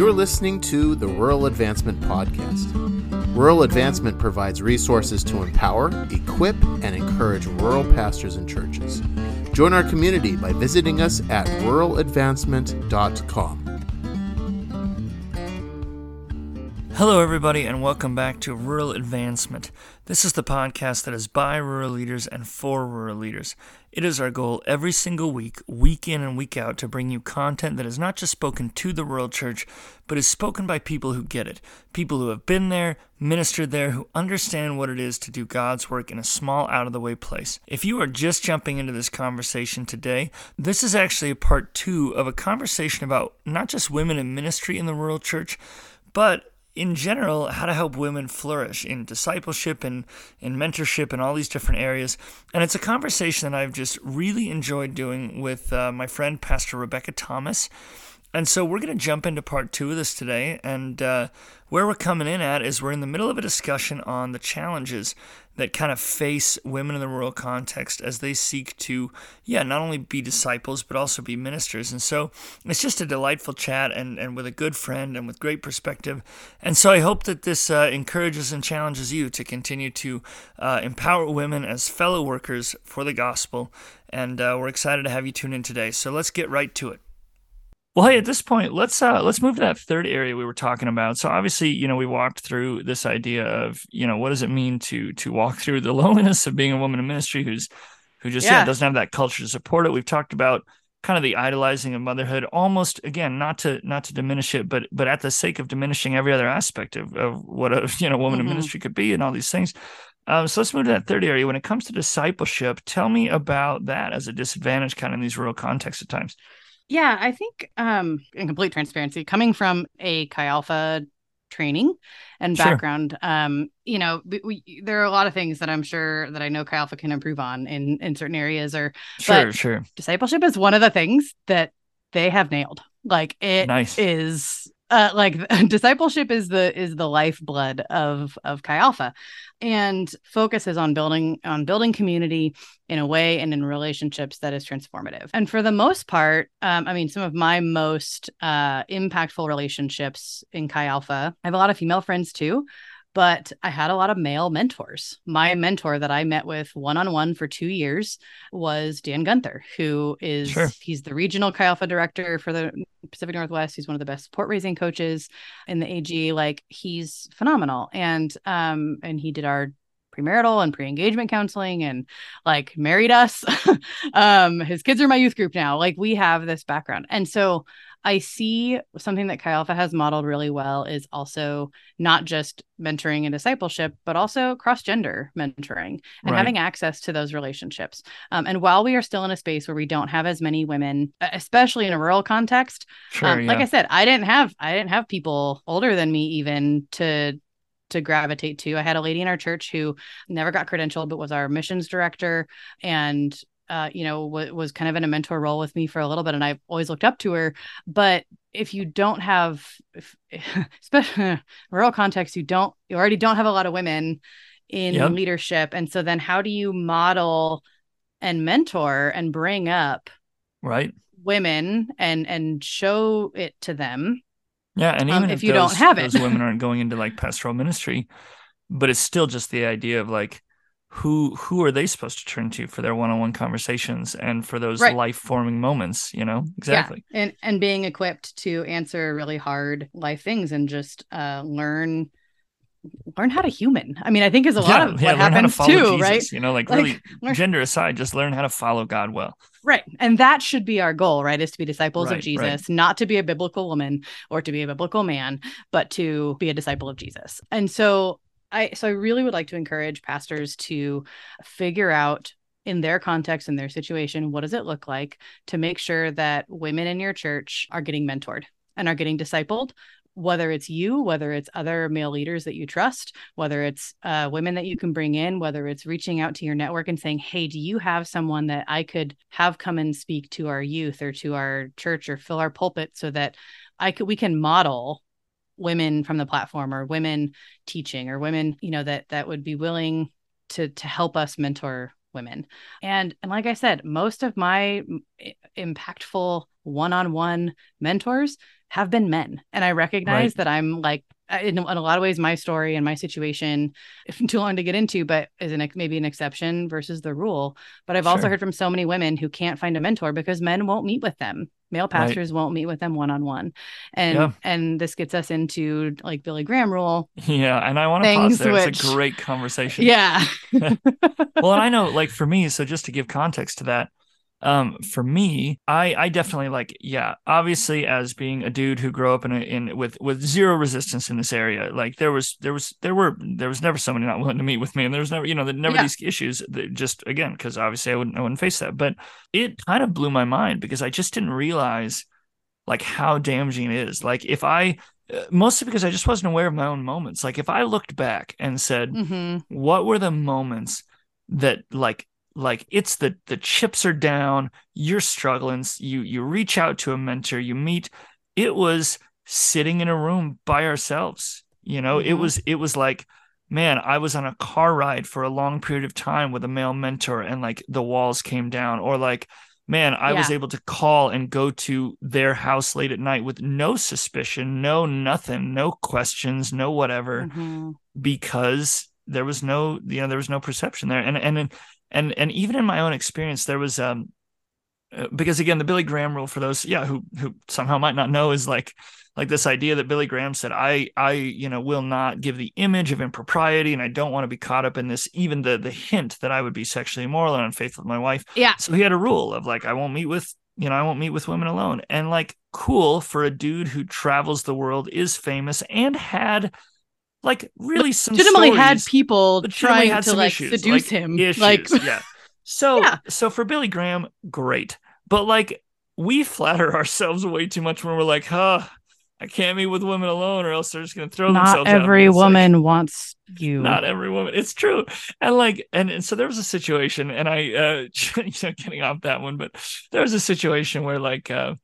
You're listening to the Rural Advancement Podcast. Rural Advancement provides resources to empower, equip, and encourage rural pastors and churches. Join our community by visiting us at ruraladvancement.com. Hello, everybody, and welcome back to Rural Advancement. This is the podcast that is by rural leaders and for rural leaders. It is our goal every single week, week in and week out, to bring you content that is not just spoken to the rural church, but is spoken by people who get it. People who have been there, ministered there, who understand what it is to do God's work in a small, out of the way place. If you are just jumping into this conversation today, this is actually a part two of a conversation about not just women in ministry in the rural church, but in general, how to help women flourish in discipleship and in mentorship and all these different areas. And it's a conversation that I've just really enjoyed doing with uh, my friend, Pastor Rebecca Thomas. And so we're going to jump into part two of this today. And uh, where we're coming in at is we're in the middle of a discussion on the challenges that kind of face women in the rural context as they seek to, yeah, not only be disciples, but also be ministers. And so it's just a delightful chat and, and with a good friend and with great perspective. And so I hope that this uh, encourages and challenges you to continue to uh, empower women as fellow workers for the gospel. And uh, we're excited to have you tune in today. So let's get right to it. Well, hey, at this point, let's uh let's move to that third area we were talking about. So obviously, you know, we walked through this idea of, you know, what does it mean to to walk through the loneliness of being a woman in ministry who's who just yeah. yeah doesn't have that culture to support it. We've talked about kind of the idolizing of motherhood, almost again, not to not to diminish it, but but at the sake of diminishing every other aspect of, of what a you know woman mm-hmm. in ministry could be and all these things. Um, so let's move to that third area. When it comes to discipleship, tell me about that as a disadvantage kind of in these rural contexts at times. Yeah, I think um, in complete transparency, coming from a Chi Alpha training and background, sure. um, you know, we, we, there are a lot of things that I'm sure that I know Chi Alpha can improve on in in certain areas. Or sure, sure. Discipleship is one of the things that they have nailed. Like it nice. is uh, like discipleship is the is the lifeblood of of Chi Alpha, and focuses on building on building community in a way and in relationships that is transformative. And for the most part, um, I mean, some of my most uh, impactful relationships in Chi Alpha, I have a lot of female friends too but I had a lot of male mentors. My mentor that I met with one on one for two years was Dan Gunther, who is sure. he's the regional Chi Alpha director for the Pacific Northwest. He's one of the best support raising coaches in the AG. Like he's phenomenal, and um and he did our premarital and pre-engagement counseling and like married us um his kids are my youth group now like we have this background and so I see something that Chi Alpha has modeled really well is also not just mentoring and discipleship, but also cross gender mentoring and right. having access to those relationships. Um, and while we are still in a space where we don't have as many women, especially in a rural context, sure, um, yeah. like I said, I didn't have I didn't have people older than me even to to gravitate to. I had a lady in our church who never got credentialed, but was our missions director and uh, you know, w- was kind of in a mentor role with me for a little bit, and I've always looked up to her. But if you don't have, if, especially rural context, you don't, you already don't have a lot of women in yep. leadership, and so then how do you model and mentor and bring up right women and and show it to them? Yeah, and um, even um, if, if, you those, don't have it, those women aren't going into like pastoral ministry, but it's still just the idea of like who who are they supposed to turn to for their one-on-one conversations and for those right. life-forming moments you know? Exactly. Yeah. and and being equipped to answer really hard life things and just uh learn learn how to human. I mean i think is a lot of yeah, what happens to too Jesus, right? you know like, like really learn... gender aside just learn how to follow god well. Right. And that should be our goal right is to be disciples right, of jesus right. not to be a biblical woman or to be a biblical man but to be a disciple of jesus. And so I so I really would like to encourage pastors to figure out in their context in their situation what does it look like to make sure that women in your church are getting mentored and are getting discipled whether it's you whether it's other male leaders that you trust whether it's uh, women that you can bring in whether it's reaching out to your network and saying hey do you have someone that i could have come and speak to our youth or to our church or fill our pulpit so that i could we can model women from the platform or women teaching or women you know that that would be willing to to help us mentor women and and like i said most of my impactful one-on-one mentors have been men. And I recognize right. that I'm like in, in, a lot of ways my story and my situation too long to get into but is an maybe an exception versus the rule but i've sure. also heard from so many women who can't find a mentor because men won't meet with them male pastors right. won't meet with them one-on-one. And yeah. and this gets us into like billy graham rule. Yeah and i want to pause there. Which, it's a great conversation. Yeah. Well and i know like for me so just to give context to that um for me i i definitely like yeah obviously as being a dude who grew up in a, in with with zero resistance in this area like there was there was there were there was never somebody not willing to meet with me and there was never you know there never yeah. these issues that just again because obviously i wouldn't i wouldn't face that but it kind of blew my mind because i just didn't realize like how damaging it is like if i uh, mostly because i just wasn't aware of my own moments like if i looked back and said mm-hmm. what were the moments that like like it's the the chips are down you're struggling you you reach out to a mentor you meet it was sitting in a room by ourselves you know mm-hmm. it was it was like man i was on a car ride for a long period of time with a male mentor and like the walls came down or like man i yeah. was able to call and go to their house late at night with no suspicion no nothing no questions no whatever mm-hmm. because there was no you know there was no perception there and and and and even in my own experience there was um uh, because again the billy graham rule for those yeah who who somehow might not know is like like this idea that billy graham said i i you know will not give the image of impropriety and i don't want to be caught up in this even the the hint that i would be sexually immoral and unfaithful to my wife. Yeah. So he had a rule of like i won't meet with you know i won't meet with women alone. And like cool for a dude who travels the world is famous and had like really some legitimately stories, had people trying had to like issues, seduce like, him issues, like yeah so yeah. so for billy graham great but like we flatter ourselves way too much when we're like huh I can't meet with women alone, or else they're just gonna throw not themselves. Not every woman like, wants you. Not every woman. It's true, and like, and, and so there was a situation, and I, uh, you know, getting off that one, but there was a situation where like, uh,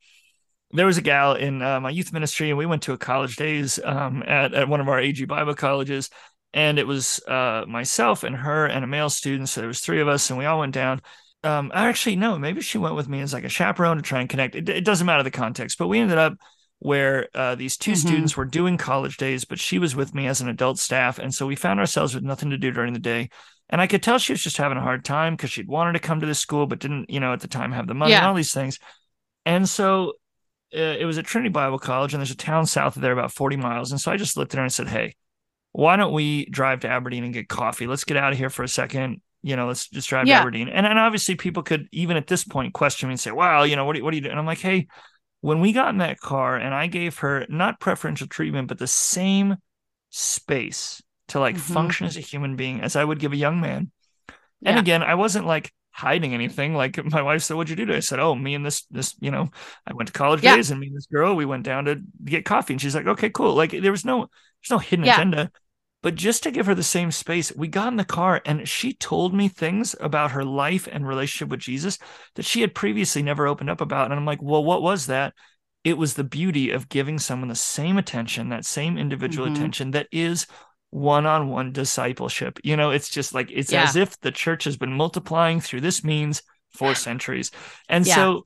there was a gal in uh, my youth ministry, and we went to a college days um, at, at one of our AG Bible colleges. And it was uh, myself and her and a male student. So there was three of us, and we all went down. Um, actually, no, maybe she went with me as like a chaperone to try and connect. It, it doesn't matter the context, but we ended up where uh, these 2 mm-hmm. students were doing college days, but she was with me as an adult staff. And so we found ourselves with nothing to do during the day. And I could tell she was just having a hard time because she'd wanted to come to this school, but didn't, you know, at the time have the money yeah. and all these things. And so it was at Trinity Bible College, and there's a town south of there about 40 miles. And so I just looked at her and said, Hey, why don't we drive to Aberdeen and get coffee? Let's get out of here for a second. You know, let's just drive yeah. to Aberdeen. And, and obviously, people could, even at this point, question me and say, Wow, you know, what, what are you doing? And I'm like, Hey, when we got in that car and I gave her not preferential treatment, but the same space to like mm-hmm. function as a human being as I would give a young man. Yeah. And again, I wasn't like, hiding anything. Like my wife said, "What'd you do today?" I said, "Oh, me and this this you know, I went to college yeah. days, and me and this girl, we went down to get coffee." And she's like, "Okay, cool." Like there was no there's no hidden yeah. agenda. But just to give her the same space, we got in the car and she told me things about her life and relationship with Jesus that she had previously never opened up about. And I'm like, well, what was that? It was the beauty of giving someone the same attention, that same individual mm-hmm. attention that is one-on-one discipleship you know it's just like it's yeah. as if the church has been multiplying through this means for centuries and yeah. so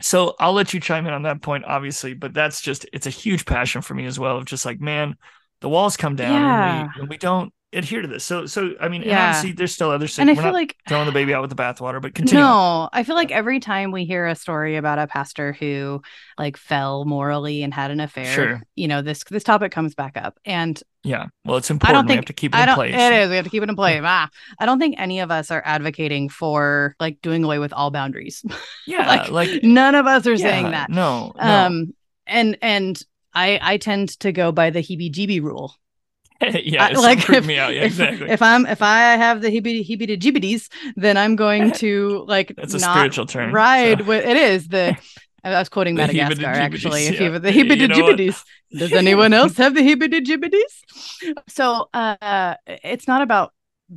so i'll let you chime in on that point obviously but that's just it's a huge passion for me as well of just like man the walls come down yeah. and, we, and we don't adhere to this. So, so I mean, yeah. obviously, there's still other. things. And I feel like throwing the baby out with the bathwater, but continue. No, I feel like every time we hear a story about a pastor who like fell morally and had an affair, sure. you know, this this topic comes back up, and yeah, well, it's important. I don't think, we have to keep it in place. It is. We have to keep it in place. ah, I don't think any of us are advocating for like doing away with all boundaries. Yeah, like, like, none of us are yeah, saying that. No, no. Um, and and I I tend to go by the heebie-jeebie rule yeah, like if, me out. Yeah, exactly. If, I'm if I have the heebie heebie jibbities, then I'm going to like that's a spiritual term. Ride so. with it is the. I was quoting Madagascar actually. If you have the heebie jibbities, does anyone else have the heebie jibbities? So uh, it's not about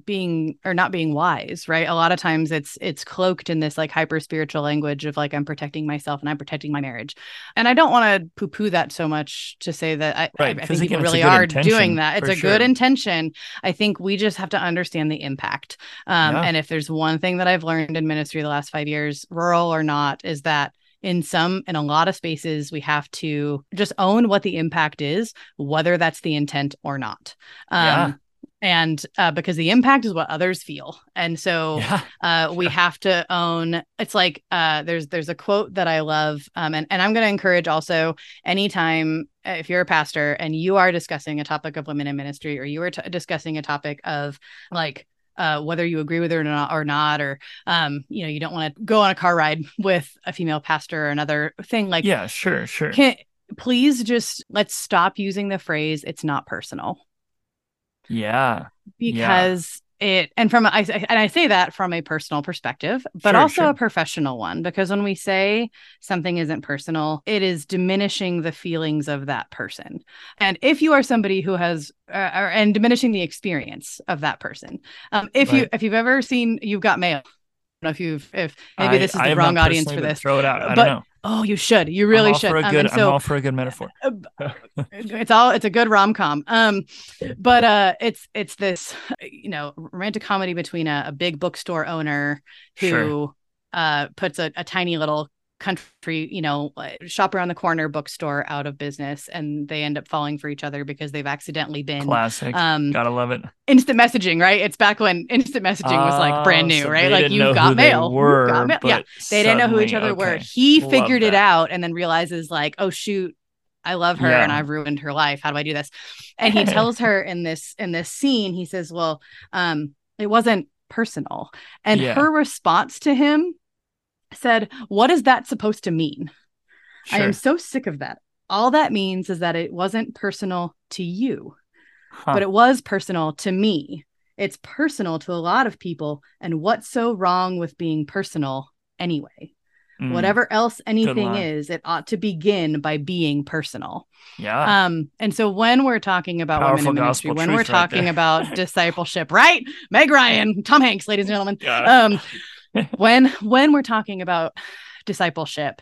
being or not being wise right? A lot of times it's it's cloaked in this like hyper spiritual language of like i'm protecting myself and i'm protecting my marriage. And i don't want to poo poo that so much to say that i, right, I, I think people really are doing that. It's a sure. good intention. I think we just have to understand the impact. Um, yeah. and if there's one thing that i've learned in ministry the last five years rural or not is that in some in a lot of spaces we have to just own what the impact is whether that's the intent or not. Um, yeah and uh, because the impact is what others feel and so yeah, uh, we have to own it's like uh, there's there's a quote that i love um, and, and i'm going to encourage also anytime uh, if you're a pastor and you are discussing a topic of women in ministry or you are t- discussing a topic of like uh, whether you agree with it or not, or not, or um, you know, you don't want to go on a car ride with a female pastor or another thing like. Yeah, sure, sure. Can, please just let's stop using the phrase "it's not personal." Yeah. Because yeah. it and from I and I say that from a personal perspective, but sure, also sure. a professional one because when we say something isn't personal, it is diminishing the feelings of that person. And if you are somebody who has uh, and diminishing the experience of that person. Um, if right. you if you've ever seen You've Got Mail, I don't know if you've if maybe I, this is the wrong audience for this. Throw it out. I but, don't know. Oh, you should. You really should. For a um, good, um, so, I'm all for a good metaphor. Uh, it's all. It's a good rom com. Um, but uh, it's it's this you know romantic comedy between a, a big bookstore owner who sure. uh puts a, a tiny little country, you know, shop around the corner bookstore out of business and they end up falling for each other because they've accidentally been classic. Um, Gotta love it. Instant messaging, right? It's back when instant messaging was like brand ah, new, so right? Like you've got mail. Were, got mail. Yeah. They didn't know who each other okay. were. He love figured that. it out and then realizes like, oh shoot, I love her yeah. and I've ruined her life. How do I do this? And he tells her in this in this scene, he says, Well, um, it wasn't personal. And yeah. her response to him said, What is that supposed to mean? Sure. I am so sick of that. All that means is that it wasn't personal to you, huh. but it was personal to me. It's personal to a lot of people. And what's so wrong with being personal anyway? Mm. Whatever else anything is, it ought to begin by being personal. Yeah. Um, and so when we're talking about Powerful women in ministry, when we're talking right about discipleship, right? Meg Ryan, Tom Hanks, ladies and gentlemen. Um, when when we're talking about discipleship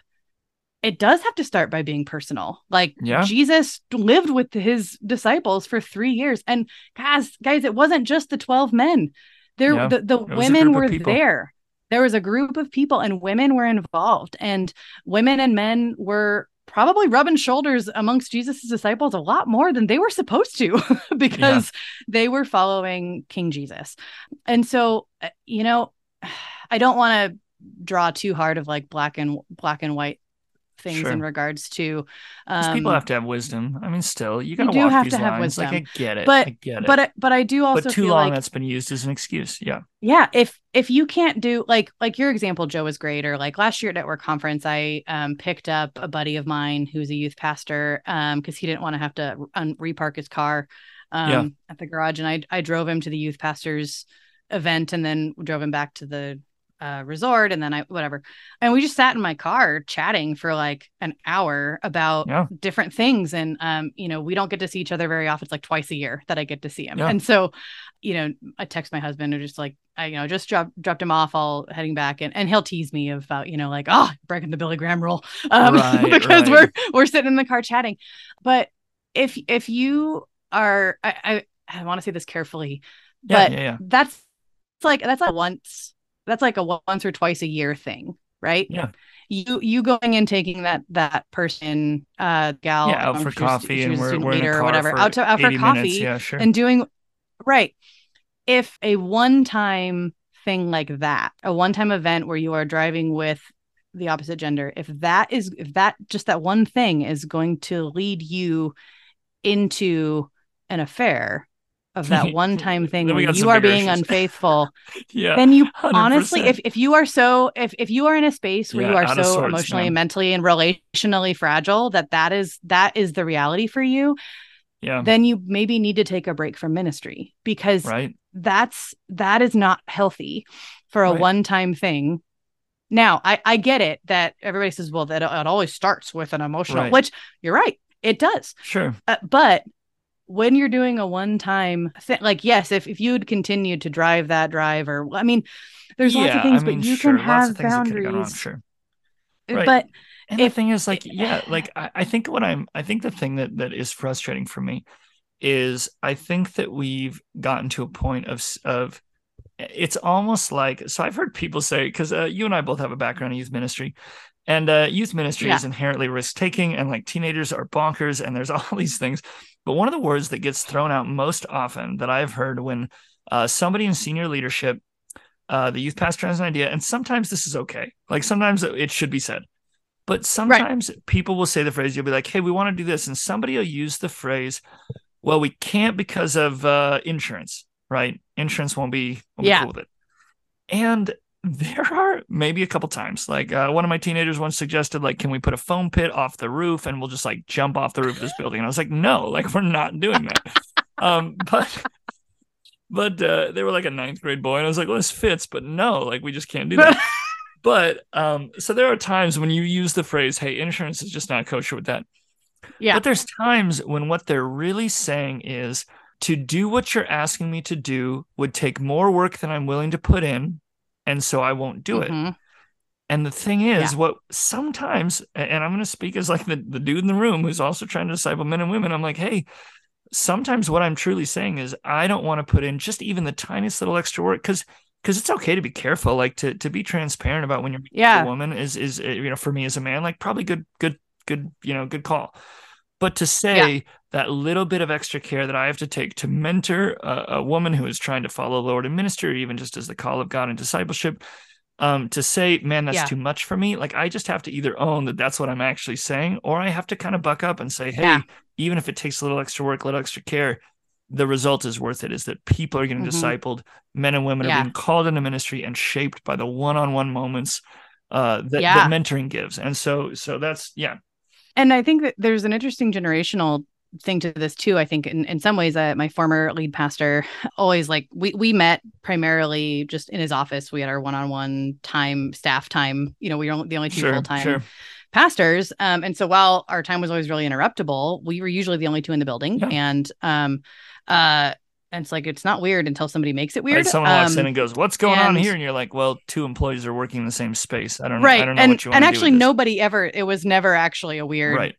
it does have to start by being personal. Like yeah. jesus lived with his disciples for three years. And guys guys it wasn't just the 12 men. There yeah. the, the women were there. There was a group of people and women were involved. And women and men were probably rubbing shoulders amongst jesus' disciples a lot more than they were supposed to because yeah. they were following king jesus. And so uh, you know I don't want to draw too hard of like black and black and white things sure. in regards to um, people have to have wisdom. I mean, still you gotta you do have to lines. have wisdom. Like I get it, but I get it. but I, but I do also but too long like, that's been used as an excuse. Yeah, yeah. If if you can't do like like your example, Joe was great. Or like last year at Network Conference, I um, picked up a buddy of mine who's a youth pastor um because he didn't want to have to un- repark his car um yeah. at the garage, and I I drove him to the youth pastors event and then drove him back to the uh, resort and then I whatever. And we just sat in my car chatting for like an hour about yeah. different things. And um, you know, we don't get to see each other very often. It's like twice a year that I get to see him. Yeah. And so, you know, I text my husband and just like I, you know, just dropped dropped him off all heading back and, and he'll tease me about, you know, like, oh, breaking the Billy Graham rule. Um, right, because right. we're we're sitting in the car chatting. But if if you are I I, I want to say this carefully, yeah, but yeah, that's like that's like once that's like a once or twice a year thing, right? Yeah. You you going and taking that that person uh gal yeah, out for coffee and we're, we're leader or whatever out to out for coffee minutes. yeah, sure. and doing right. If a one time thing like that, a one time event where you are driving with the opposite gender, if that is if that just that one thing is going to lead you into an affair, of that one time thing where you are being issues. unfaithful yeah then you 100%. honestly if, if you are so if, if you are in a space where yeah, you are so sorts, emotionally man. mentally and relationally fragile that that is that is the reality for you yeah then you maybe need to take a break from ministry because right that's that is not healthy for a right. one-time thing now I, I get it that everybody says well that it always starts with an emotional right. which you're right it does sure uh, but when you're doing a one time thing, like, yes, if, if you'd continue to drive that drive, or I mean, there's yeah, lots of things, I mean, but you sure, can have boundaries. On, sure. Uh, right. But and if, the thing is, like, yeah, like I, I think what I'm, I think the thing that that is frustrating for me is I think that we've gotten to a point of of it's almost like so I've heard people say because uh, you and I both have a background in youth ministry, And uh, youth ministry yeah. is inherently risk taking, and like teenagers are bonkers, and there's all these things. But one of the words that gets thrown out most often that I've heard when uh, somebody in senior leadership, uh, the youth pastor has an idea, and sometimes this is okay. Like sometimes it should be said. But sometimes right. people will say the phrase, you'll be like, hey, we want to do this. And somebody will use the phrase, well, we can't because of uh, insurance, right? Insurance won't be, won't yeah. be cool with it. And there are maybe a couple times. Like uh, one of my teenagers once suggested like can we put a foam pit off the roof and we'll just like jump off the roof of this building? And i was like no like we're not doing that. Um but but uh, they were like a ninth grade boy and i was like well this fits but no like we just can't do that. But um so there are times when you use the phrase hey insurance is just not kosher with that. Yeah. But there's times when what they're really saying is to do what you're asking me to do would take more work than i'm willing to put in and so I won't do mm-hmm. it. And the thing is, yeah. what sometimes, and I'm going to speak as like the, the dude in the room who's also trying to disciple men and women. I'm like, hey, sometimes what I'm truly saying is I don't want to put in just even the tiniest little extra work because because it's okay to be careful, like to to be transparent about when you're yeah. a woman is is uh, you know for me as a man, like probably good good good you know good call. But to say yeah. That little bit of extra care that I have to take to mentor a, a woman who is trying to follow the Lord in ministry, even just as the call of God and discipleship, um, to say, man, that's yeah. too much for me. Like I just have to either own that that's what I'm actually saying, or I have to kind of buck up and say, hey, yeah. even if it takes a little extra work, a little extra care, the result is worth it. Is that people are getting mm-hmm. discipled, men and women yeah. are being called into ministry and shaped by the one-on-one moments uh, that, that mentoring gives. And so, so that's yeah, and I think that there's an interesting generational thing to this too. I think in, in some ways, uh, my former lead pastor always like we we met primarily just in his office. We had our one on one time, staff time. You know, we were the only two sure, full time sure. pastors. Um, and so while our time was always really interruptible, we were usually the only two in the building. Yeah. And um, uh, and it's like it's not weird until somebody makes it weird. Right, someone um, walks in um, and goes, "What's going and, on here?" And you're like, "Well, two employees are working in the same space. I don't know. Right. I don't know and, what you want And actually, nobody ever. It was never actually a weird. Right.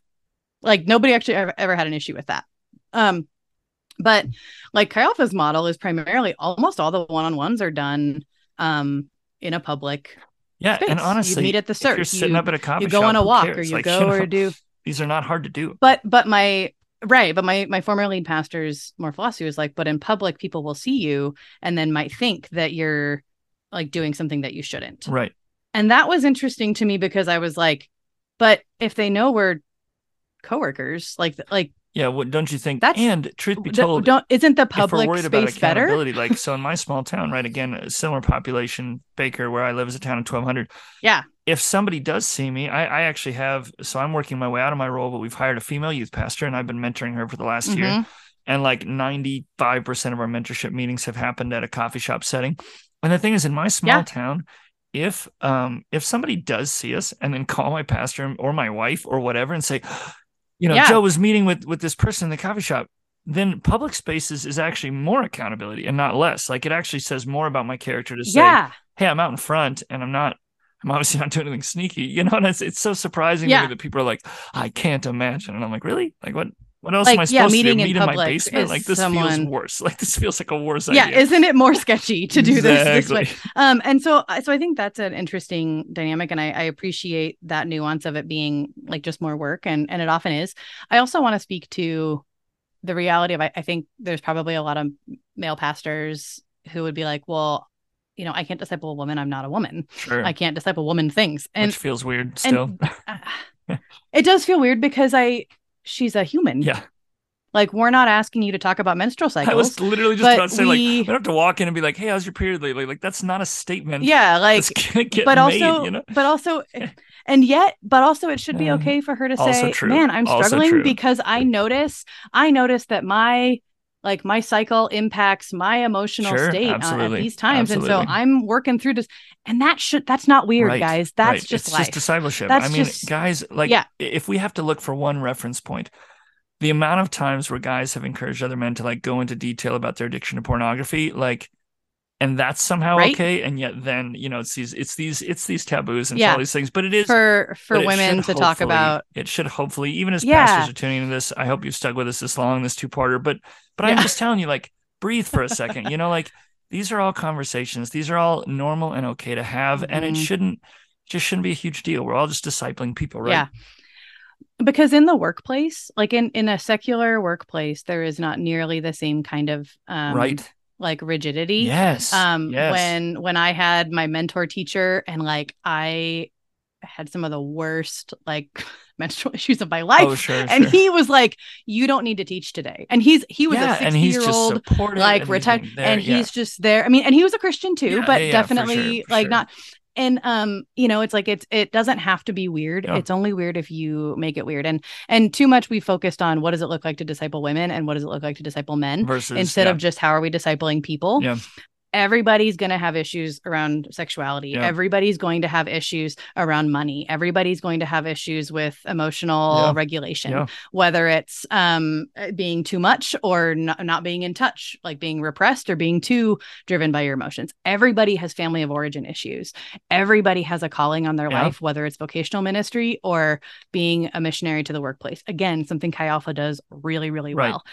Like nobody actually ever, ever had an issue with that. Um, but like Alpha's model is primarily almost all the one-on-ones are done um in a public. Yeah, space. and honestly, you meet at the search. You're sitting you, up at a coffee you go shop, on a walk, or you like, go you know, or do. These are not hard to do. But but my Right. But my my former lead pastor's more philosophy was like, but in public, people will see you and then might think that you're like doing something that you shouldn't. Right. And that was interesting to me because I was like, but if they know we're coworkers, like like yeah, well, don't you think? That's, and truth be told, don't isn't the public space better? like so, in my small town, right? Again, a similar population, Baker, where I live, is a town of twelve hundred. Yeah. If somebody does see me, I, I, actually have. So I'm working my way out of my role, but we've hired a female youth pastor, and I've been mentoring her for the last mm-hmm. year. And like ninety five percent of our mentorship meetings have happened at a coffee shop setting. And the thing is, in my small yeah. town, if um if somebody does see us and then call my pastor or my wife or whatever and say you know, yeah. Joe was meeting with with this person in the coffee shop, then public spaces is actually more accountability and not less. Like it actually says more about my character to say, yeah. "Hey, I'm out in front and I'm not I'm obviously not doing anything sneaky." You know, and it's it's so surprising yeah. that people are like, "I can't imagine." And I'm like, "Really? Like what what else like, am I supposed yeah, to do? Meet in, my basement? Like this someone... feels worse. Like this feels like a worse yeah, idea. Yeah, isn't it more sketchy to do exactly. this this way? Um, and so so I think that's an interesting dynamic, and I, I appreciate that nuance of it being like just more work, and and it often is. I also want to speak to the reality of I, I think there's probably a lot of male pastors who would be like, well, you know, I can't disciple a woman. I'm not a woman. Sure. I can't disciple woman things. And Which feels weird still. And, uh, it does feel weird because I she's a human. Yeah. Like we're not asking you to talk about menstrual cycles. I was literally just about to say, we... like, we don't have to walk in and be like, "Hey, how's your period lately?" Like, that's not a statement. Yeah, like, but made, also, you know? but also, and yet, but also, it should be okay for her to say. "Man, I'm struggling because I notice, I notice that my like my cycle impacts my emotional sure, state uh, at these times absolutely. and so i'm working through this and that should that's not weird right, guys that's right. just it's life. just discipleship that's i mean just, guys like yeah. if we have to look for one reference point the amount of times where guys have encouraged other men to like go into detail about their addiction to pornography like and that's somehow right? okay and yet then you know it's these it's these it's these taboos and yeah. all these things but it is for for women to talk about it should hopefully even as yeah. pastors are tuning into this i hope you've stuck with us this long this two-parter but but yeah. i'm just telling you like breathe for a second you know like these are all conversations these are all normal and okay to have mm-hmm. and it mm-hmm. shouldn't just shouldn't be a huge deal. We're all just discipling people, right? Yeah. Because in the workplace, like in in a secular workplace, there is not nearly the same kind of um, right like rigidity. Yes. Um yes. when when I had my mentor teacher and like I had some of the worst like menstrual issues of my life. Oh, sure, and sure. he was like, "You don't need to teach today." And he's he was yeah, a sixty year old like retired, and yeah. he's just there. I mean, and he was a Christian too, yeah, but definitely sure, like sure. not. And um, you know, it's like it's it doesn't have to be weird. It's only weird if you make it weird. And and too much we focused on what does it look like to disciple women and what does it look like to disciple men Versus, instead of just how are we discipling people. Yeah everybody's going to have issues around sexuality. Yeah. Everybody's going to have issues around money. Everybody's going to have issues with emotional yeah. regulation, yeah. whether it's um, being too much or not, not being in touch, like being repressed or being too driven by your emotions. Everybody has family of origin issues. Everybody has a calling on their life, whether it's vocational ministry or being a missionary to the workplace. Again, something Chi Alpha does really, really right. well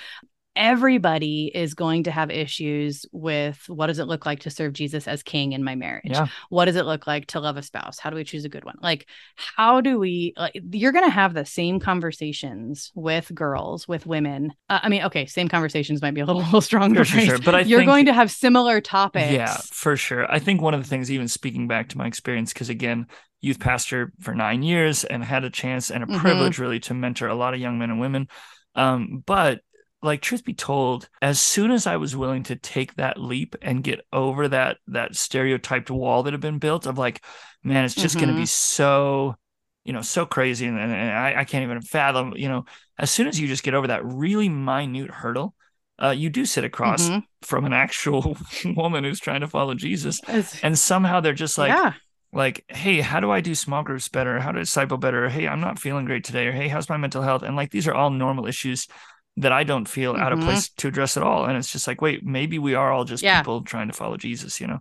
everybody is going to have issues with what does it look like to serve Jesus as king in my marriage? Yeah. What does it look like to love a spouse? How do we choose a good one? Like, how do we, like, you're going to have the same conversations with girls, with women. Uh, I mean, okay, same conversations might be a little, little stronger, sure, sure, but I you're think, going to have similar topics. Yeah, for sure. I think one of the things, even speaking back to my experience, because again, youth pastor for nine years and had a chance and a mm-hmm. privilege really to mentor a lot of young men and women. Um, but like truth be told as soon as i was willing to take that leap and get over that that stereotyped wall that had been built of like man it's just mm-hmm. going to be so you know so crazy and, and I, I, can't even fathom you know as soon as you just get over that really minute hurdle uh, you do sit across mm-hmm. from an actual woman who's trying to follow jesus it's, and somehow they're just like yeah. like hey how do i do small groups better how to disciple better hey i'm not feeling great today or hey how's my mental health and like these are all normal issues that I don't feel mm-hmm. out of mm-hmm. place to address at all. And it's just like, wait, maybe we are all just yeah. people trying to follow Jesus, you know?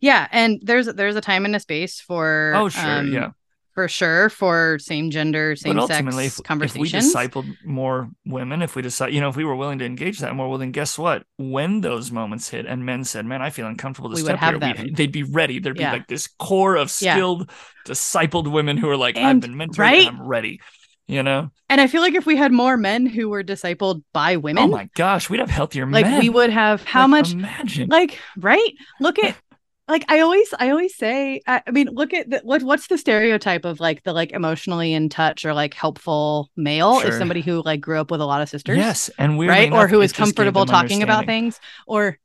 Yeah. And there's there's a time and a space for oh sure, um, yeah. For sure, for same gender, same sex if, conversations. If we discipled more women, if we decide, you know, if we were willing to engage that more, well, then guess what? When those moments hit and men said, "Man, I feel uncomfortable to we step here," they'd be ready. There'd yeah. be like this core of skilled, yeah. discipled women who are like, and, "I've been mentored, right? I'm ready." You know? And i feel like if we had more men who were discipled by women oh my gosh we'd have healthier like men. we would have how like, much imagine. like right? Look at like i always i always say i, I mean look at the, what what's the stereotype of like the like emotionally in touch or like helpful male sure. is somebody who like grew up with a lot of sisters yes and we right? Or who is comfortable talking about things or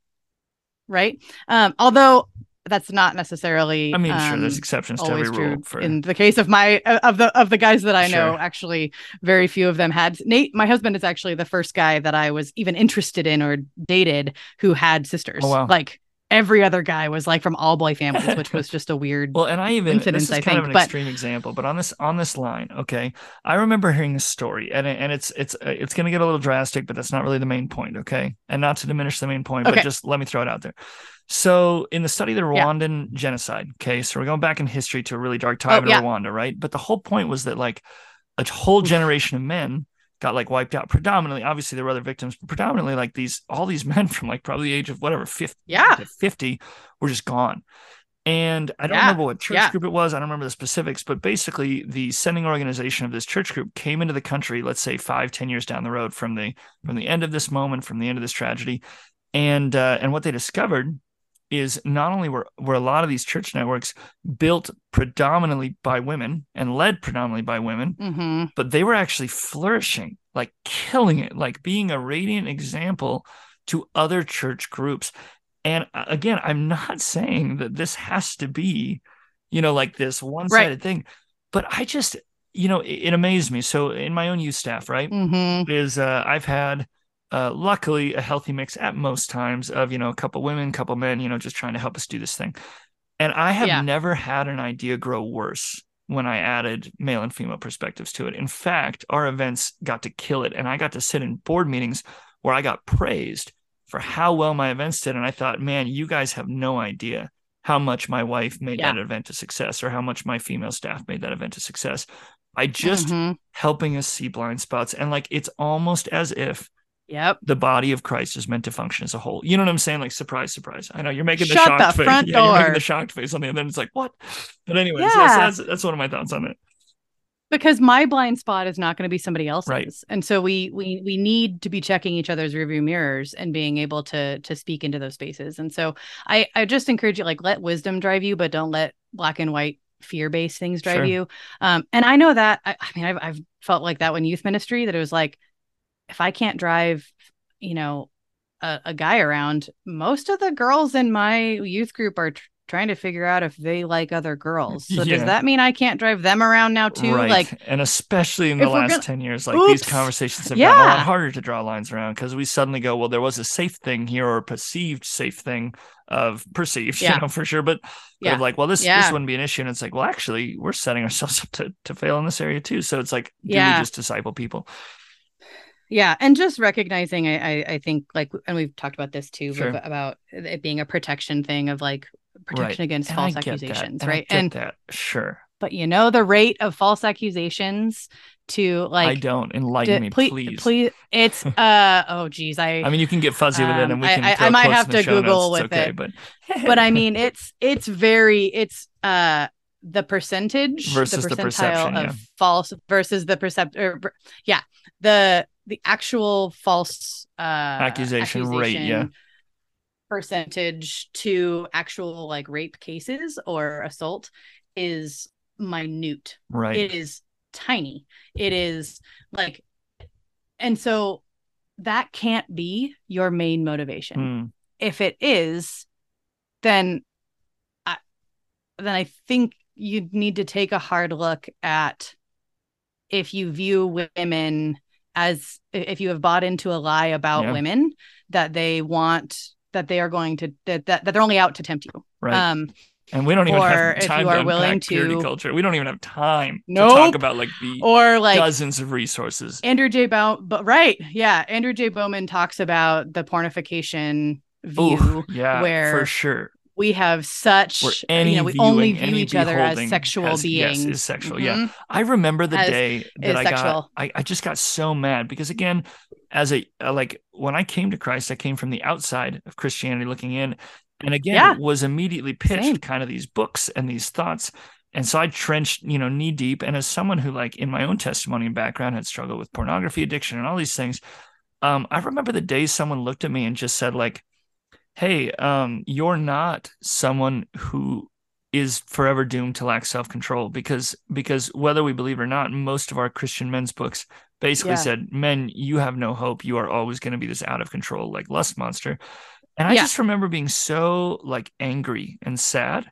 right? Um although that's not necessarily. I mean, um, sure, there's um, exceptions to every rule. For... In the case of my of the of the guys that I know, actually, very few of them had. Nate, my husband, is actually the first guy that I was even interested in or dated who had sisters. Oh, wow. Like every other guy was like from all boy families, which was just a weird. well, and I even incident, this is I kind think, of an but... extreme example, but on this on this line, okay, I remember hearing a story, and and it's it's uh, it's going to get a little drastic, but that's not really the main point, okay, and not to diminish the main point, okay. but just let me throw it out there. So, in the study of the Rwandan yeah. genocide, okay, so we're going back in history to a really dark time oh, in yeah. Rwanda, right? But the whole point was that like a whole generation of men got like wiped out. Predominantly, obviously, there were other victims, but predominantly, like these all these men from like probably the age of whatever 50, yeah. 50 were just gone. And I don't yeah. remember what church yeah. group it was. I don't remember the specifics, but basically, the sending organization of this church group came into the country, let's say five, ten years down the road from the from the end of this moment, from the end of this tragedy, and uh, and what they discovered is not only were, were a lot of these church networks built predominantly by women and led predominantly by women, mm-hmm. but they were actually flourishing, like killing it, like being a radiant example to other church groups. And uh, again, I'm not saying that this has to be, you know, like this one sided right. thing, but I just, you know, it, it, amazed me. So in my own youth staff, right, mm-hmm. is uh, I've had uh, luckily a healthy mix at most times of you know a couple women couple men you know just trying to help us do this thing and i have yeah. never had an idea grow worse when i added male and female perspectives to it in fact our events got to kill it and i got to sit in board meetings where i got praised for how well my events did and i thought man you guys have no idea how much my wife made yeah. that event a success or how much my female staff made that event a success i just mm-hmm. helping us see blind spots and like it's almost as if Yep. The body of Christ is meant to function as a whole. You know what I'm saying? Like surprise, surprise. I know you're making the Shut shocked the face. Front yeah, door. you're making the shocked face on the other. And it's like what? But anyways, yeah. yes, that's that's one of my thoughts on it. Because my blind spot is not going to be somebody else's, right. and so we we we need to be checking each other's rearview mirrors and being able to to speak into those spaces. And so I I just encourage you like let wisdom drive you, but don't let black and white fear based things drive sure. you. Um, and I know that I, I mean I've I've felt like that when youth ministry that it was like if I can't drive you know a, a, guy around most of the girls in my youth group are tr- trying to figure out if they like other girls so yeah. does that mean i can't drive them around now too right. like and especially in the last gonna... 10 years like Oops. these conversations have yeah. gotten a lot harder to draw lines around because we suddenly go well there was a safe thing here or a perceived safe thing of perceived yeah. you know for sure but yeah. like well this this wouldn't be an issue and it's like well actually we're setting ourselves up to, to fail in this area too so it's like do we just disciple people yeah, and just recognizing, I, I, I think like, and we've talked about this too, sure. about it being a protection thing of like protection right. against and false accusations, right? And, that sure. But you know the rate of false accusations to like I don't enlighten me, please. Please, please it's uh oh geez, I I mean you can get fuzzy with it and we can I, I might have to Google notes. with okay, it. But but I mean it's it's very it's uh the percentage versus the, the perception of yeah. false versus the percept or, yeah the the actual false uh accusation, accusation rate yeah. percentage to actual like rape cases or assault is minute. Right. It is tiny. It is like and so that can't be your main motivation. Mm. if it is then i then i think you need to take a hard look at if you view women as if you have bought into a lie about yeah. women that they want that they are going to that, that, that they're only out to tempt you right um and we don't even have time if you are to willing to culture. We don't even have time nope. to talk about like the or like dozens of resources. Andrew J. Bauman, but right, yeah, Andrew J. Bauman talks about the pornification view, Ooh, yeah, where for sure we have such you know we only view each other as sexual has, beings. Yes, is sexual. Mm-hmm. Yeah, I remember the as, day that I sexual. got. I, I just got so mad because again, as a like when I came to Christ, I came from the outside of Christianity, looking in, and again yeah. was immediately pitched Same. kind of these books and these thoughts. And so I trenched, you know, knee deep. And as someone who, like, in my own testimony and background, had struggled with pornography addiction and all these things, um, I remember the day someone looked at me and just said, like, hey, um, you're not someone who is forever doomed to lack self-control because because whether we believe or not, most of our Christian men's books basically yeah. said, men, you have no hope. You are always going to be this out of control, like lust monster. And I yeah. just remember being so like angry and sad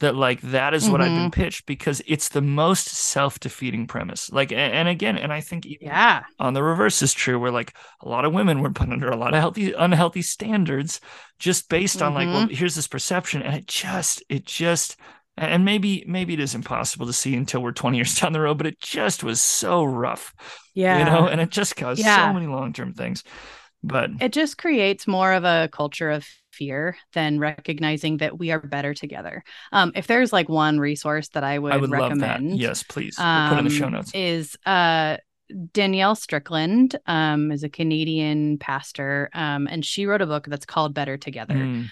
that like that is what mm-hmm. I've been mm-hmm. pitched because it's the most self-defeating premise. Like and, again, and I think yeah, on the reverse is true where like a lot of women were put under a lot of healthy unhealthy standards just based mm-hmm. on like, well, mm-hmm. here's this perception. And it just, it just and maybe maybe it is impossible to see until we're 20 years down the road, but it just was so rough. Yeah. You know, and it just caused yeah. so many long-term things. But it just creates more of a culture of fear than recognizing that we are better together. Um, if there's like one resource that I would, I would recommend, yes, please, we'll put in the show um, notes. Is uh, Danielle Strickland um, is a Canadian pastor, um, and she wrote a book that's called Better Together. Mm.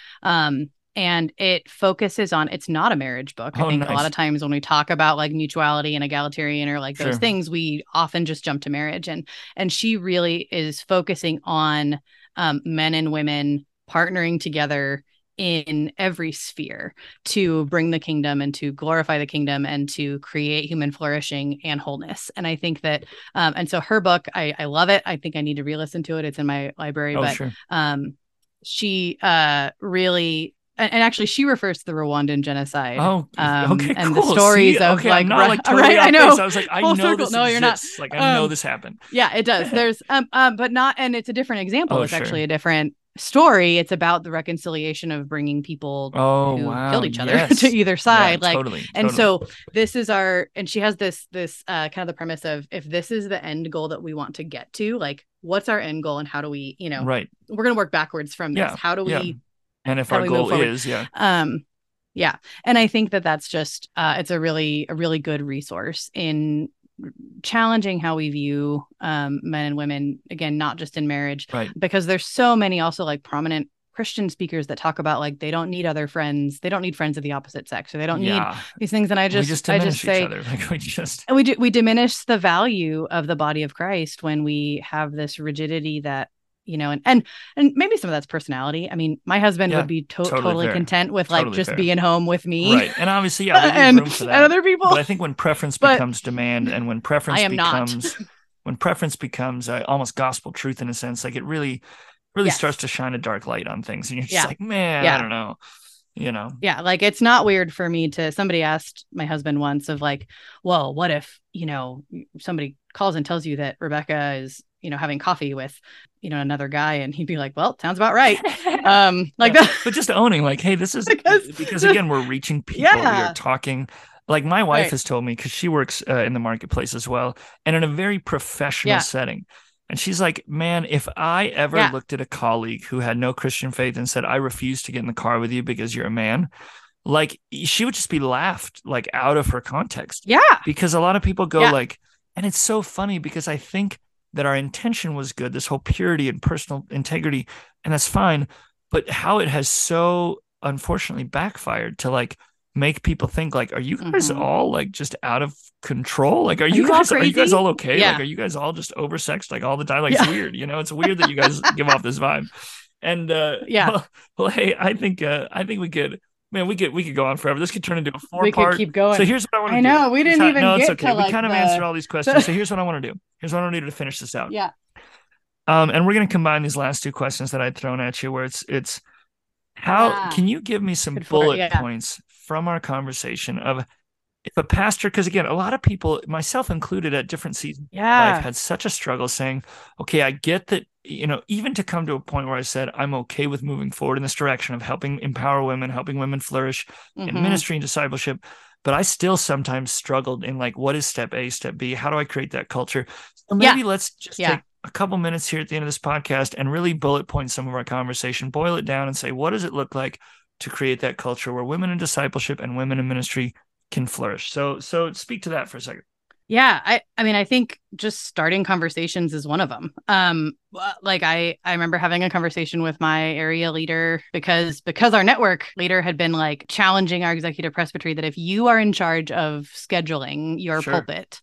And it focuses on it's not a marriage book. Oh, I think nice. a lot of times when we talk about like mutuality and egalitarian or like those sure. things, we often just jump to marriage. And and she really is focusing on um, men and women partnering together in every sphere to bring the kingdom and to glorify the kingdom and to create human flourishing and wholeness. And I think that, um, and so her book, I, I love it. I think I need to re-listen to it. It's in my library, oh, but sure. um, she uh, really and, actually she refers to the Rwandan genocide. Oh, um, okay, and cool. the stories See, of okay, like, not, like totally right, I know. I was like, I know circle. this no, exists. You're not. Like I know um, this happened. Yeah, it does. There's um, um, but not, and it's a different example. Oh, it's sure. actually a different story. It's about the reconciliation of bringing people oh, who wow. killed each other yes. to either side. Yeah, like, totally, and totally. so this is our, and she has this this uh, kind of the premise of if this is the end goal that we want to get to, like, what's our end goal and how do we, you know, right? We're gonna work backwards from this. Yeah, how do we? Yeah and if our goal is yeah. Um yeah. And i think that that's just uh it's a really a really good resource in challenging how we view um, men and women again not just in marriage right. because there's so many also like prominent christian speakers that talk about like they don't need other friends. They don't need friends of the opposite sex or they don't yeah. need these things. And i just, just i just say like we just we do we diminish the value of the body of christ when we have this rigidity that you know, and and and maybe some of that's personality. I mean, my husband yeah, would be to- totally, totally content with like just fair. being home with me, right? And obviously, yeah, and, and other people. But I think when preference but becomes demand, and when preference becomes when preference becomes uh, almost gospel truth in a sense, like it really, really yes. starts to shine a dark light on things, and you're just yeah. like, man, yeah. I don't know you know yeah like it's not weird for me to somebody asked my husband once of like well what if you know somebody calls and tells you that rebecca is you know having coffee with you know another guy and he'd be like well sounds about right um like yeah, that but just owning like hey this is because, because again we're reaching people yeah. we are talking like my wife right. has told me because she works uh, in the marketplace as well and in a very professional yeah. setting and she's like man if i ever yeah. looked at a colleague who had no christian faith and said i refuse to get in the car with you because you're a man like she would just be laughed like out of her context yeah because a lot of people go like and it's so funny because i think that our intention was good, this whole purity and personal integrity, and that's fine. But how it has so unfortunately backfired to like make people think like, are you guys mm-hmm. all like just out of control? Like, are, are you, you guys are you guys all okay? Yeah. Like, are you guys all just oversexed like all the time? Like, yeah. it's weird, you know. It's weird that you guys give off this vibe. And uh, yeah, well, well, hey, I think uh, I think we could man, we could we could go on forever. This could turn into a four we part. keep going. So here's what I want to do. I know we didn't even no, it's okay. we like kind of answered all these questions. so here's what I want to do. Here's what I need to finish this out. Yeah. Um, and we're gonna combine these last two questions that I'd thrown at you, where it's it's how yeah. can you give me some Good bullet yeah. points from our conversation of if a pastor, because again, a lot of people, myself included, at different seasons, yeah, I've had such a struggle saying, okay, I get that you know, even to come to a point where I said, I'm okay with moving forward in this direction of helping empower women, helping women flourish mm-hmm. in ministry and discipleship. But I still sometimes struggled in like, what is step A, step B? How do I create that culture? So maybe yeah. let's just yeah. take a couple minutes here at the end of this podcast and really bullet point some of our conversation, boil it down and say, what does it look like to create that culture where women in discipleship and women in ministry can flourish? So, so speak to that for a second. Yeah, I I mean I think just starting conversations is one of them. Um like I I remember having a conversation with my area leader because because our network leader had been like challenging our executive presbytery that if you are in charge of scheduling your sure. pulpit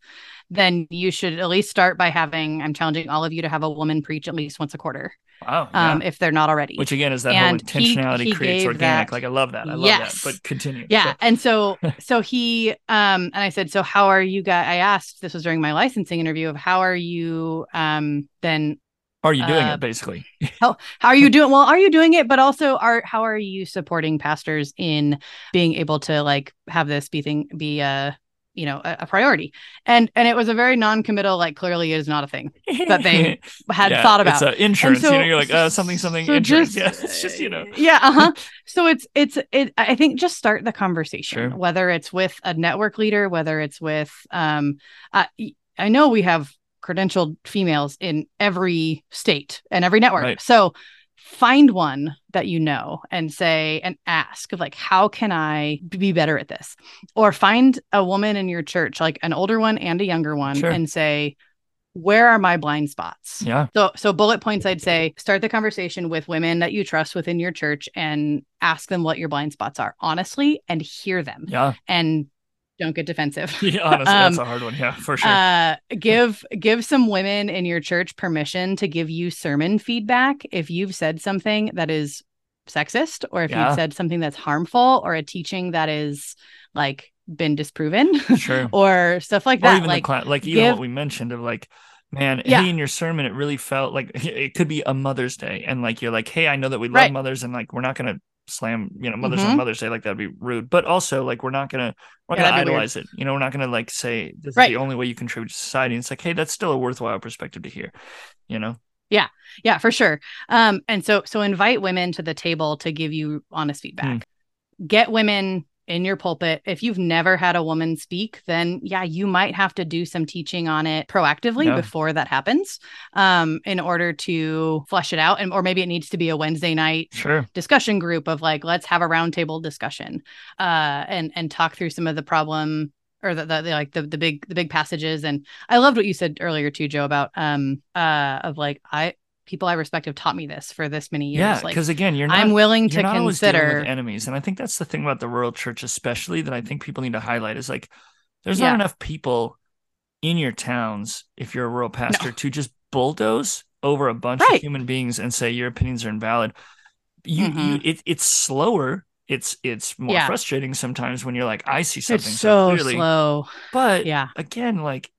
then you should at least start by having i'm challenging all of you to have a woman preach at least once a quarter Wow. Um, if they're not already. Which again is that and whole intentionality he, he creates organic. That, like I love that. I love yes. that. But continue. Yeah. So. And so so he um and I said, so how are you guys I asked, this was during my licensing interview of how are you um then are you doing uh, it basically? how, how are you doing? Well, are you doing it? But also are how are you supporting pastors in being able to like have this be thing be uh you know a, a, priority. And and it was a very non-committal like clearly it is not a thing that they had yeah, thought about. it's uh, insurance so, you know you're like uh, something something so insurance. just, yeah it's just you know. Yeah uh-huh. So it's it's it i think just start the conversation sure. whether it's with a network leader whether it's with um i i know we have credentialed females in every state and every network. Right. so find one that you know and say and ask of like how can i be better at this? Or find a woman in your church like an older one and a younger one sure. and say where are my blind spots? Yeah. So so bullet points i'd say start the conversation with women that you trust within your church and ask them what your blind spots are honestly and hear them. Yeah. And don't get defensive. Yeah, honestly, um, that's a hard one. Yeah, for sure. Uh, give give some women in your church permission to give you sermon feedback if you've said something that is sexist, or if yeah. you've said something that's harmful, or a teaching that is like been disproven, sure, or stuff like that. like, cl- like even give, what we mentioned of like man yeah. hey in your sermon it really felt like it could be a mother's day and like you're like hey i know that we love right. mothers and like we're not gonna slam you know mothers mm-hmm. on mother's day like that'd be rude. But also like we're not gonna we're not yeah, gonna idolize it. You know we're not gonna like say this right. is the only way you contribute to society. And it's like hey that's still a worthwhile perspective to hear you know? Yeah. Yeah for sure. Um and so so invite women to the table to give you honest feedback. Mm. get women in your pulpit. If you've never had a woman speak, then yeah, you might have to do some teaching on it proactively yeah. before that happens um, in order to flesh it out. And or maybe it needs to be a Wednesday night sure. discussion group of like, let's have a roundtable discussion uh, and and talk through some of the problem or the, the, the, like the the big the big passages and i loved what you said earlier too joe about um uh of like i people i respect have taught me this for this many years yeah because like, again you're not, i'm willing to consider enemies and i think that's the thing about the world church especially that i think people need to highlight is like there's not enough people in your towns if you're a rural pastor no. to just bulldoze over a bunch right. of human beings and say your opinions are invalid you, mm-hmm. you it, it's slower it's it's more yeah. frustrating sometimes when you're like i see something it's so, so clearly slow but yeah again like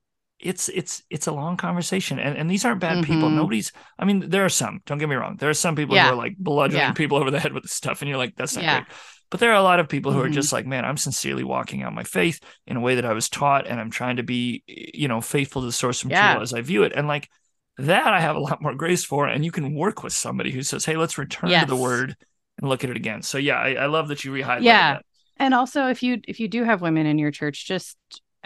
it's it's it's a long conversation and, and these aren't bad mm-hmm. people nobody's i mean there are some don't get me wrong there are some people yeah. who are like bludgeoning yeah. people over the head with this stuff and you're like that's not yeah. great but there are a lot of people who mm-hmm. are just like man i'm sincerely walking out my faith in a way that i was taught and i'm trying to be you know faithful to the source material as i view it and like that i have a lot more grace for and you can work with somebody who says hey let's return yes. to the word and look at it again. So yeah, I, I love that you rehighlighted yeah. that. And also if you if you do have women in your church, just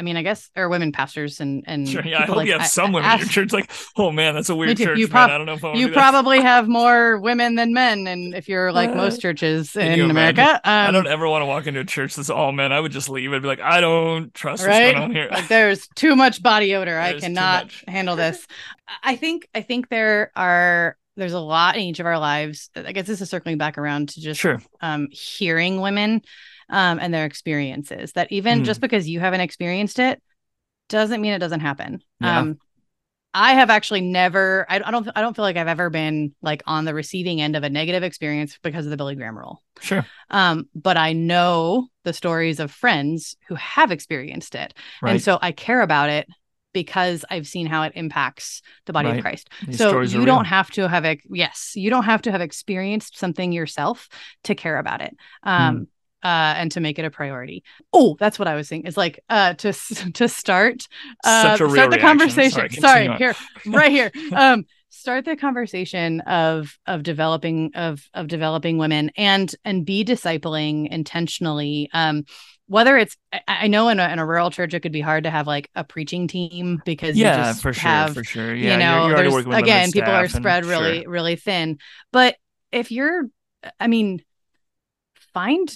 I mean, I guess or women pastors and and sure, yeah. I hope like, you have some women in your church. Like, oh man, that's a weird church. You prob- I don't know if I you probably have more women than men, and if you're like most churches in America, um, I don't ever want to walk into a church that's all men. I would just leave. I'd be like, I don't trust right? what's going on here. like, there's too much body odor. I cannot handle this. I think I think there are there's a lot in each of our lives. I guess this is circling back around to just sure. um, hearing women um, and their experiences. That even mm. just because you haven't experienced it doesn't mean it doesn't happen. Yeah. Um, I have actually never. I, I, don't. I don't feel like I've ever been like on the receiving end of a negative experience because of the Billy Graham rule. Sure. Um, but I know the stories of friends who have experienced it, right. and so I care about it because I've seen how it impacts the body right. of Christ. These so you don't have to have. Yes, you don't have to have experienced something yourself to care about it. Um, hmm. Uh, and to make it a priority. Oh, that's what I was saying. Is like uh, to to start uh, start the reaction. conversation. Sorry, Sorry here, right here. Um, start the conversation of of developing of of developing women and and be discipling intentionally. Um, whether it's I, know in a, in a rural church it could be hard to have like a preaching team because yeah for sure have, for sure yeah you know you're, you're again people are spread really sure. really thin but if you're I mean find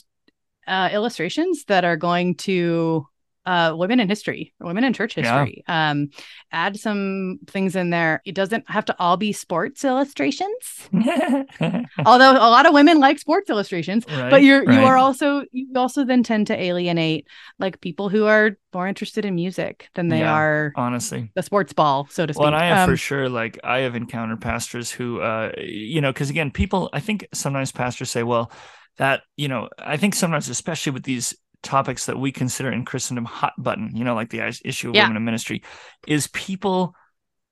uh, illustrations that are going to uh, women in history, women in church history. Yeah. Um, add some things in there. It doesn't have to all be sports illustrations, although a lot of women like sports illustrations. Right, but you're right. you are also you also then tend to alienate like people who are more interested in music than they yeah, are honestly the sports ball, so to speak. Well, and I have um, for sure like I have encountered pastors who, uh, you know, because again, people I think sometimes pastors say, well that you know i think sometimes especially with these topics that we consider in Christendom hot button, you know, like the issue of yeah. women in ministry, is people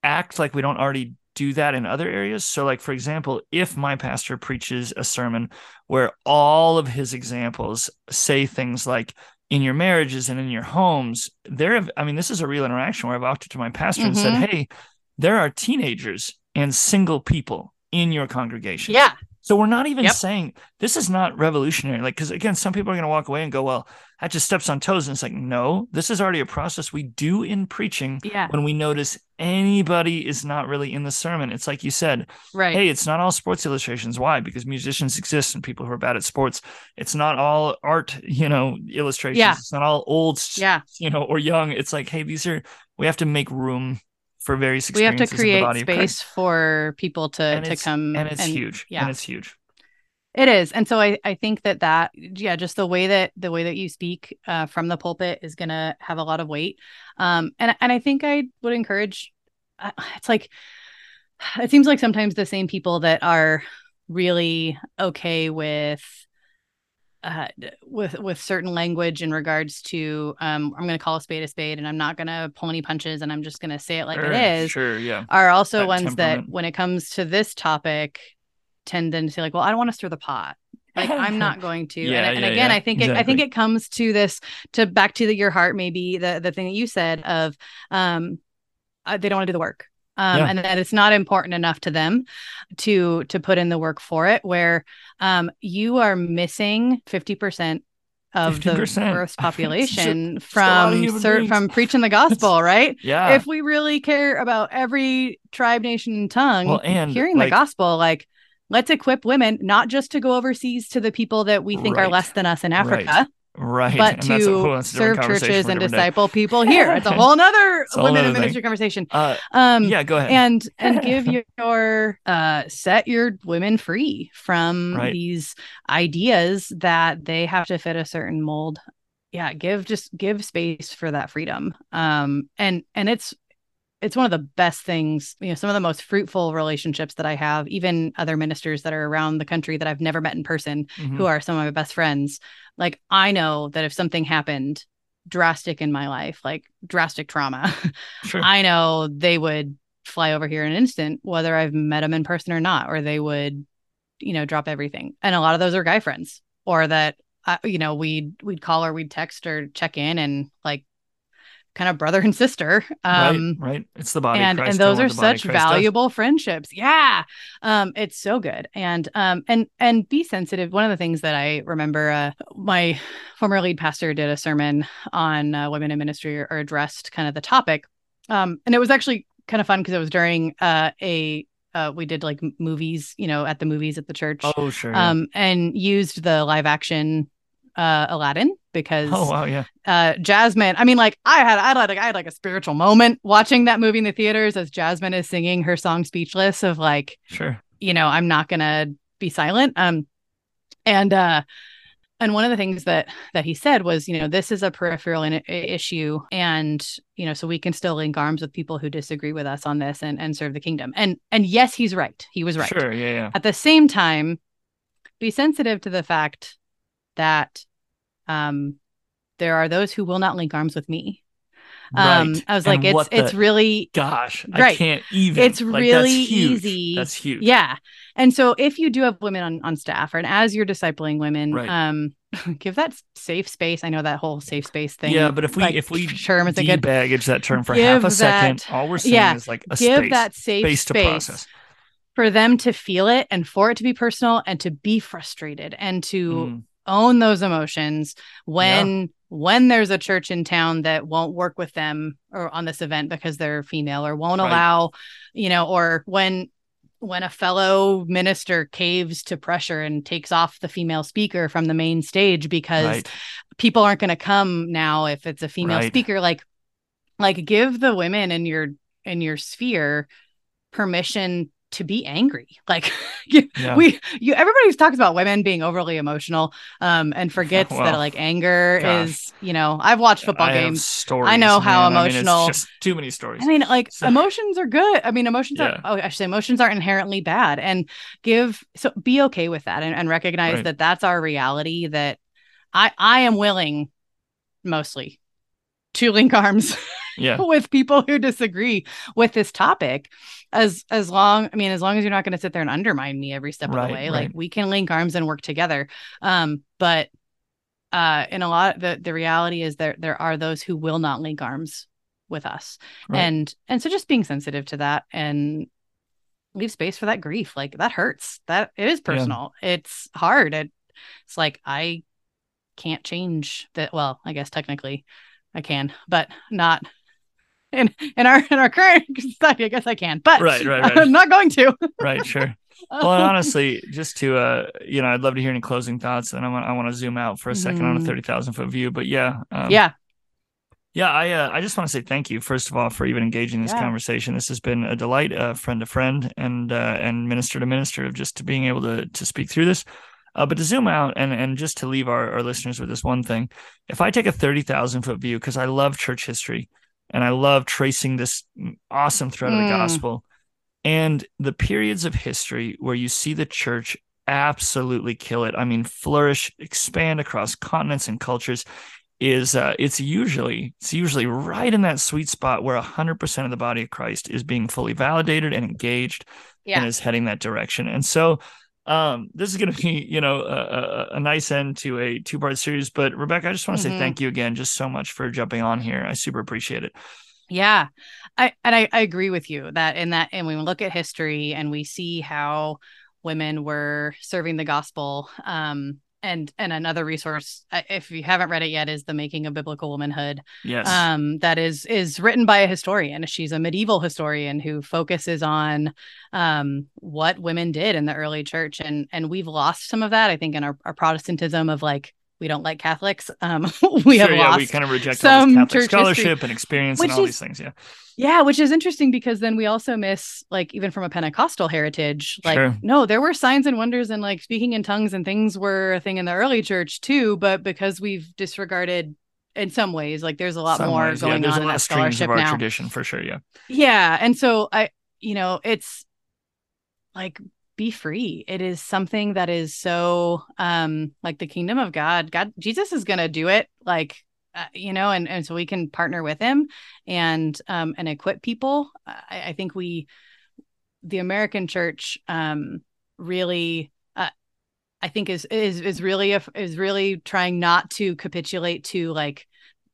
act like we don't already do that in other areas. So, like, for example, if my pastor preaches a sermon where all of his examples say things like, in your marriages and in your homes, there have, I mean, this is a real interaction where I've walked to my pastor mm-hmm. and said, mm-hmm. Hey, there are teenagers and single people in your congregation. Yeah. So we're not even yep. saying this is not revolutionary. Like, because again, some people are going to walk away and go, well, that just steps on toes. And it's like, no, this is already a process we do in preaching yeah. when we notice anybody is not really in the sermon. It's like you said, right? Hey, it's not all sports illustrations. Why? Because musicians exist and people who are bad at sports. It's not all art, you know, illustrations. Yeah. It's not all old, yeah. you know, or young. It's like, hey, these are, we have to make room for various we have to create space for people to and to come and it's and, huge yeah. and it's huge. It is and so i i think that that yeah just the way that the way that you speak uh, from the pulpit is gonna have a lot of weight. Um and and i think i would encourage uh, it's like it seems like sometimes the same people that are really okay with uh, with with certain language in regards to um, I'm going to call a spade a spade, and I'm not going to pull any punches, and I'm just going to say it like sure, it is. Sure, yeah. Are also that ones that, when it comes to this topic, tend to say like, "Well, I don't want to stir the pot." Like I'm not going to. yeah, and, and again, yeah, I think exactly. it, I think it comes to this to back to the, your heart, maybe the the thing that you said of um, uh, they don't want to do the work um, yeah. and that it's not important enough to them to to put in the work for it where um, you are missing 50% of 50%. the Earth's population from ser- from preaching the gospel, right? yeah. If we really care about every tribe, nation, and tongue, well, and hearing like, the gospel, like let's equip women not just to go overseas to the people that we think right. are less than us in Africa. Right right but to whole, serve churches and disciple day. people here. It's a whole nother women in ministry conversation. Uh, um yeah go ahead. and and give your uh set your women free from right. these ideas that they have to fit a certain mold. Yeah give just give space for that freedom. Um and and it's it's one of the best things you know some of the most fruitful relationships that i have even other ministers that are around the country that i've never met in person mm-hmm. who are some of my best friends like i know that if something happened drastic in my life like drastic trauma sure. i know they would fly over here in an instant whether i've met them in person or not or they would you know drop everything and a lot of those are guy friends or that uh, you know we'd we'd call or we'd text or check in and like kind of brother and sister. Um, right, right. It's the body, and and those are such valuable does. friendships. Yeah, um, it's so good. And um, and and be sensitive. One of the things that I remember, uh, my former lead pastor did a sermon on uh, women in ministry or, or addressed kind of the topic, um, and it was actually kind of fun because it was during uh, a uh, we did like movies, you know, at the movies at the church. Oh, sure. Um, and used the live action uh Aladdin because oh wow yeah. uh Jasmine I mean like I had I had like I had like a spiritual moment watching that movie in the theaters as Jasmine is singing her song Speechless of like sure. you know I'm not gonna be silent. Um and uh and one of the things that that he said was you know this is a peripheral in- issue and you know so we can still link arms with people who disagree with us on this and and serve the kingdom. And and yes he's right. He was right. Sure yeah yeah. At the same time be sensitive to the fact that um, there are those who will not link arms with me. Um, right. I was like, and it's it's really gosh, right. I can't even. It's like, really easy. That's huge. Yeah. And so if you do have women on, on staff, and as you're discipling women, right. um, give that safe space. I know that whole safe space thing. Yeah, but if we like, if we term is a good baggage that term for half a that, second, all we're saying yeah, is like a give space, that safe space, space to process for them to feel it and for it to be personal and to be frustrated and to mm own those emotions when yeah. when there's a church in town that won't work with them or on this event because they're female or won't right. allow you know or when when a fellow minister caves to pressure and takes off the female speaker from the main stage because right. people aren't going to come now if it's a female right. speaker like like give the women in your in your sphere permission to be angry. Like yeah. we you everybody talks about women being overly emotional um and forgets well, that like anger gosh. is, you know, I've watched football I games. Stories, I know how man. emotional I mean, just too many stories. I mean, like so, emotions are good. I mean, emotions yeah. are oh, I should say emotions aren't inherently bad and give so be okay with that and, and recognize right. that that's our reality that I I am willing mostly to link arms yeah. with people who disagree with this topic as as long i mean as long as you're not going to sit there and undermine me every step right, of the way right. like we can link arms and work together um but uh in a lot the the reality is there there are those who will not link arms with us right. and and so just being sensitive to that and leave space for that grief like that hurts that it is personal yeah. it's hard it, it's like i can't change that well i guess technically i can but not in in our in our current society. I guess I can, but right, right, right. I'm not going to. right, sure. Well, honestly, just to uh, you know, I'd love to hear any closing thoughts, and I want I want to zoom out for a second mm. on a mm. thirty thousand foot view. But yeah, um, yeah, yeah. I uh, I just want to say thank you first of all for even engaging this yeah. conversation. This has been a delight, uh, friend to friend, and uh, and minister to minister of just to being able to to speak through this. Uh, but to zoom out and and just to leave our, our listeners with this one thing, if I take a thirty thousand foot view, because I love church history, and I love tracing this awesome thread mm. of the mm. gospel and the periods of history where you see the church absolutely kill it. I mean, flourish, expand across continents and cultures is uh, it's usually it's usually right in that sweet spot where 100% of the body of Christ is being fully validated and engaged yeah. and is heading that direction. And so um this is going to be you know a, a, nice end to a two part series but rebecca i just want to mm-hmm. say thank you again just so much for jumping on here. I super appreciate it. Yeah. I and I, I agree with you that in that and when we look at history and we see how women were serving the gospel um and and another resource if you haven't read it yet is the making of biblical womanhood. Yes. Um that is is written by a historian. She's a medieval historian who focuses on um what women did in the early church and and we've lost some of that i think in our, our protestantism of like we don't like Catholics. Um, we sure, have yeah, lost we kind of reject some Catholic scholarship history, and experience and all is, these things. Yeah, yeah, which is interesting because then we also miss like even from a Pentecostal heritage, like sure. no, there were signs and wonders and like speaking in tongues and things were a thing in the early church too, but because we've disregarded in some ways, like there's a lot some more ways, going yeah, on in that scholarship of now. Tradition for sure, yeah, yeah, and so I, you know, it's like be free. It is something that is so um like the kingdom of God. God Jesus is going to do it like uh, you know and and so we can partner with him and um and equip people. I, I think we the American church um really uh, I think is is is really a, is really trying not to capitulate to like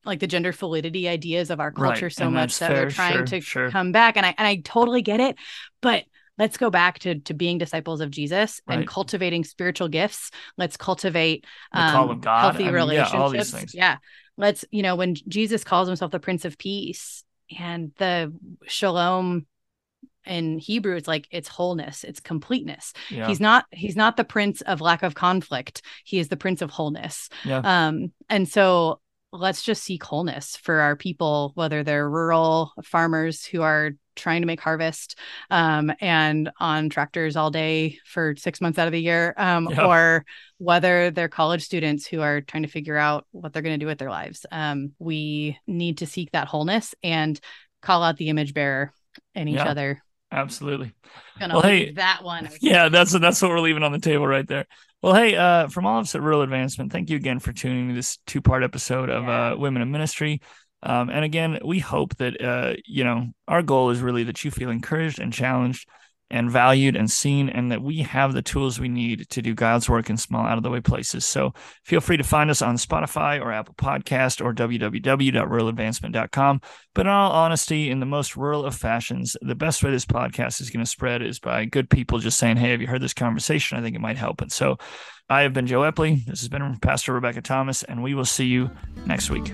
like the gender fluidity ideas of our culture right. so and much that fair, we're trying sure, to sure. come back and I and I totally get it but let's go back to to being disciples of Jesus right. and cultivating spiritual gifts. Let's cultivate um, healthy I mean, relationships. Yeah, yeah, let's you know when Jesus calls himself the Prince of Peace and the Shalom in Hebrew it's like it's wholeness, it's completeness. Yeah. He's not he's not the prince of lack of conflict. He is the prince of wholeness. Yeah. Um and so let's just seek wholeness for our people whether they're rural farmers who are trying to make harvest um, and on tractors all day for six months out of the year, um, yeah. or whether they're college students who are trying to figure out what they're going to do with their lives. Um, we need to seek that wholeness and call out the image bearer in each yeah, other. Absolutely. well, hey, that one. Yeah, that's that's what we're leaving on the table right there. Well, hey, uh, from all of us at Rural Advancement, thank you again for tuning to this two part episode of yeah. uh, Women in Ministry. Um, and again, we hope that uh, you know our goal is really that you feel encouraged and challenged and valued and seen, and that we have the tools we need to do God's work in small, out of the way places. So feel free to find us on Spotify or Apple Podcast or www.ruraladvancement.com. But in all honesty, in the most rural of fashions, the best way this podcast is going to spread is by good people just saying, "Hey, have you heard this conversation? I think it might help." And so, I have been Joe Epley. This has been Pastor Rebecca Thomas, and we will see you next week.